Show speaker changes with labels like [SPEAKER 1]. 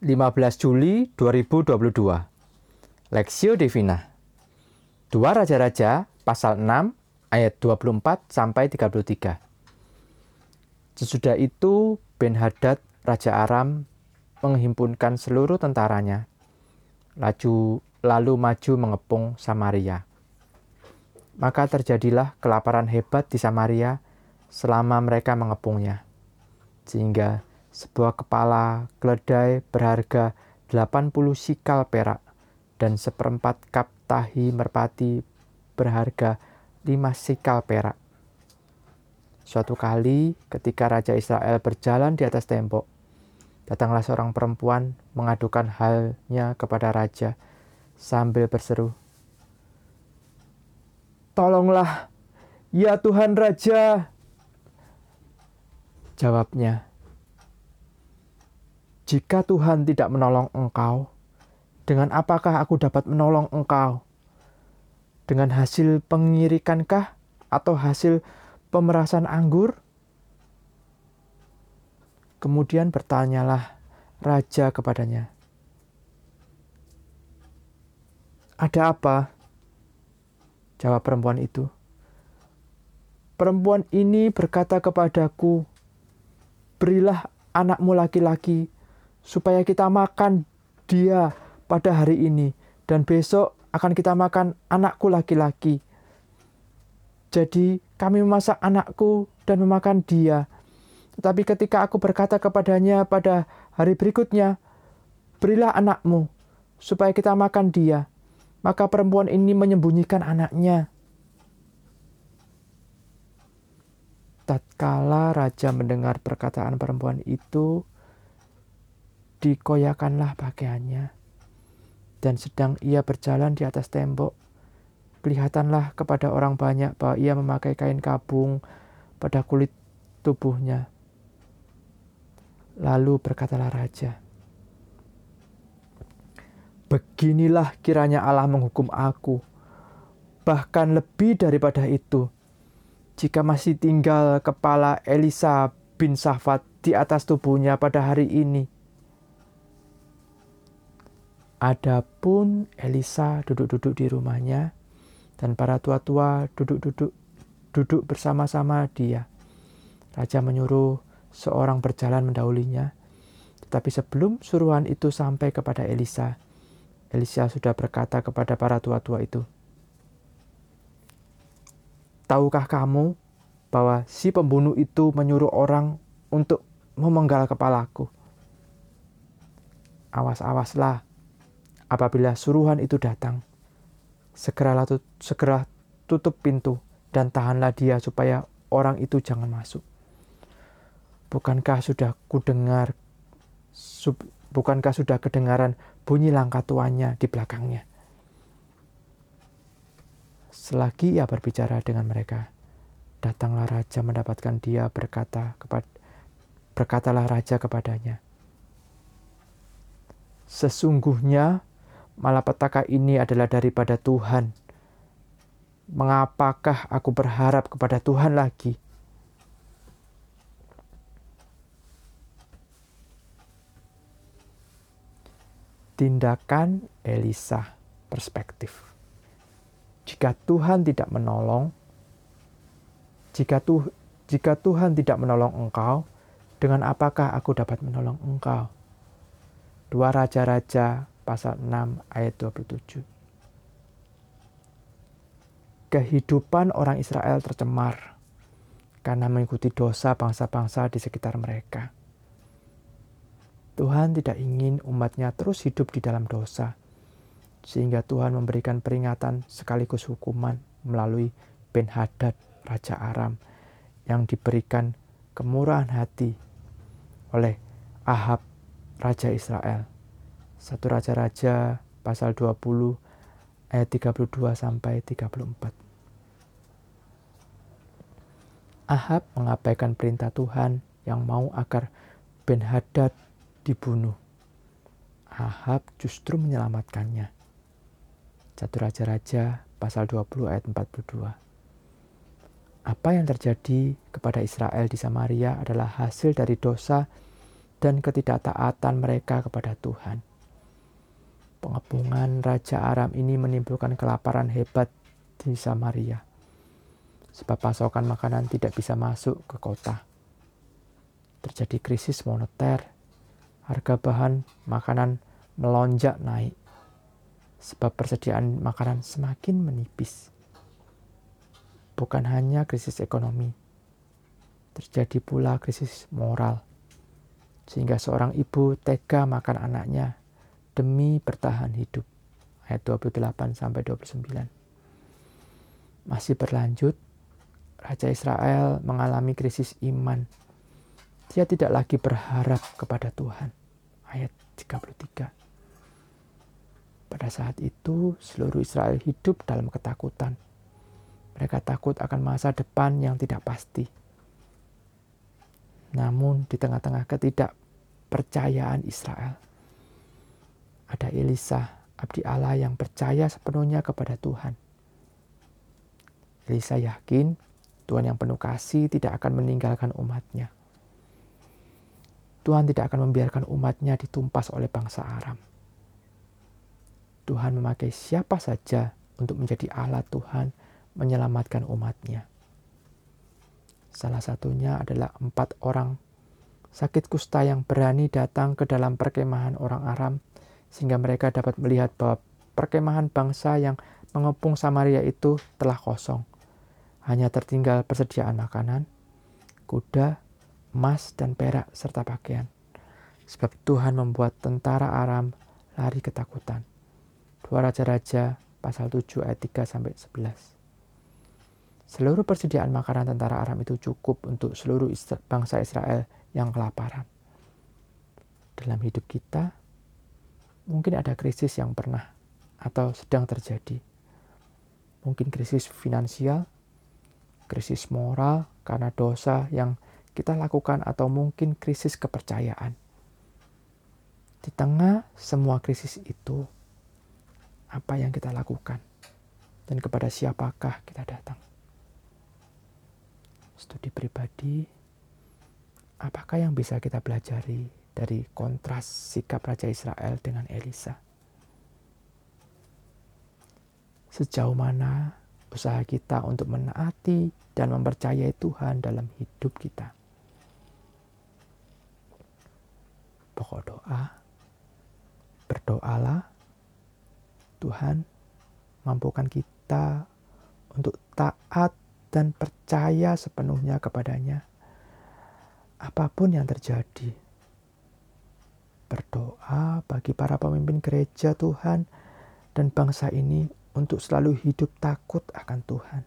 [SPEAKER 1] 15 Juli 2022. Lexio Divina. Dua Raja-Raja pasal 6 ayat 24 sampai 33. Sesudah itu Ben Hadad Raja Aram menghimpunkan seluruh tentaranya. Laju lalu maju mengepung Samaria. Maka terjadilah kelaparan hebat di Samaria selama mereka mengepungnya. Sehingga sebuah kepala keledai berharga 80 sikal perak dan seperempat kap tahi merpati berharga 5 sikal perak. Suatu kali ketika Raja Israel berjalan di atas tembok, datanglah seorang perempuan mengadukan halnya kepada raja sambil berseru, Tolonglah, ya Tuhan Raja. Jawabnya, jika Tuhan tidak menolong engkau, dengan apakah aku dapat menolong engkau? Dengan hasil pengirikankah atau hasil pemerasan anggur? Kemudian bertanyalah raja kepadanya, "Ada apa?" Jawab perempuan itu, "Perempuan ini berkata kepadaku, 'Berilah anakmu laki-laki supaya kita makan dia pada hari ini, dan besok akan kita makan anakku laki-laki. Jadi kami memasak anakku dan memakan dia. Tetapi ketika aku berkata kepadanya pada hari berikutnya, berilah anakmu, supaya kita makan dia. Maka perempuan ini menyembunyikan anaknya. Tatkala raja mendengar perkataan perempuan itu, dikoyakanlah pakaiannya. Dan sedang ia berjalan di atas tembok, kelihatanlah kepada orang banyak bahwa ia memakai kain kabung pada kulit tubuhnya. Lalu berkatalah raja, Beginilah kiranya Allah menghukum aku, bahkan lebih daripada itu, jika masih tinggal kepala Elisa bin Safat di atas tubuhnya pada hari ini Adapun Elisa duduk-duduk di rumahnya dan para tua-tua duduk-duduk duduk bersama-sama dia. Raja menyuruh seorang berjalan mendahulinya. Tetapi sebelum suruhan itu sampai kepada Elisa, Elisa sudah berkata kepada para tua-tua itu, Tahukah kamu bahwa si pembunuh itu menyuruh orang untuk memenggal kepalaku? Awas-awaslah apabila suruhan itu datang. Segeralah tut segera tutup pintu dan tahanlah dia supaya orang itu jangan masuk. Bukankah sudah kudengar sub, bukankah sudah kedengaran bunyi langkah tuannya di belakangnya? Selagi ia berbicara dengan mereka, datanglah raja mendapatkan dia berkata kepada berkatalah raja kepadanya, Sesungguhnya malapetaka ini adalah daripada Tuhan. Mengapakah aku berharap kepada Tuhan lagi? Tindakan Elisa perspektif. Jika Tuhan tidak menolong, jika, tuh, jika Tuhan tidak menolong engkau, dengan apakah aku dapat menolong engkau? Dua Raja-Raja pasal 6 ayat 27. Kehidupan orang Israel tercemar karena mengikuti dosa bangsa-bangsa di sekitar mereka. Tuhan tidak ingin umatnya terus hidup di dalam dosa, sehingga Tuhan memberikan peringatan sekaligus hukuman melalui Ben Hadad, Raja Aram, yang diberikan kemurahan hati oleh Ahab, Raja Israel. Satu Raja-Raja pasal 20 ayat 32 sampai 34. Ahab mengabaikan perintah Tuhan yang mau agar Ben Hadad dibunuh. Ahab justru menyelamatkannya. Satu Raja-Raja pasal 20 ayat 42. Apa yang terjadi kepada Israel di Samaria adalah hasil dari dosa dan ketidaktaatan mereka kepada Tuhan. Pengepungan Raja Aram ini menimbulkan kelaparan hebat di Samaria, sebab pasokan makanan tidak bisa masuk ke kota. Terjadi krisis moneter, harga bahan makanan melonjak naik, sebab persediaan makanan semakin menipis. Bukan hanya krisis ekonomi, terjadi pula krisis moral, sehingga seorang ibu tega makan anaknya demi bertahan hidup. Ayat 28 sampai 29. Masih berlanjut, Raja Israel mengalami krisis iman. Dia tidak lagi berharap kepada Tuhan. Ayat 33. Pada saat itu, seluruh Israel hidup dalam ketakutan. Mereka takut akan masa depan yang tidak pasti. Namun, di tengah-tengah ketidakpercayaan Israel, ada Elisa, abdi Allah yang percaya sepenuhnya kepada Tuhan. Elisa yakin Tuhan yang penuh kasih tidak akan meninggalkan umatnya. Tuhan tidak akan membiarkan umatnya ditumpas oleh bangsa Aram. Tuhan memakai siapa saja untuk menjadi alat Tuhan menyelamatkan umatnya. Salah satunya adalah empat orang sakit kusta yang berani datang ke dalam perkemahan orang Aram sehingga mereka dapat melihat bahwa perkemahan bangsa yang mengepung Samaria itu telah kosong. Hanya tertinggal persediaan makanan, kuda, emas, dan perak, serta pakaian. Sebab Tuhan membuat tentara Aram lari ketakutan. Dua Raja-Raja pasal 7 ayat 3 sampai 11. Seluruh persediaan makanan tentara Aram itu cukup untuk seluruh bangsa Israel yang kelaparan. Dalam hidup kita, mungkin ada krisis yang pernah atau sedang terjadi. Mungkin krisis finansial, krisis moral karena dosa yang kita lakukan atau mungkin krisis kepercayaan. Di tengah semua krisis itu, apa yang kita lakukan dan kepada siapakah kita datang? Studi pribadi, apakah yang bisa kita pelajari dari kontras sikap Raja Israel dengan Elisa. Sejauh mana usaha kita untuk menaati dan mempercayai Tuhan dalam hidup kita. Pokok doa, berdoalah Tuhan mampukan kita untuk taat dan percaya sepenuhnya kepadanya apa pun yang terjadi berdoa bagi para pemimpin gereja Tuhan dan bangsa ini untuk selalu hidup takut akan Tuhan.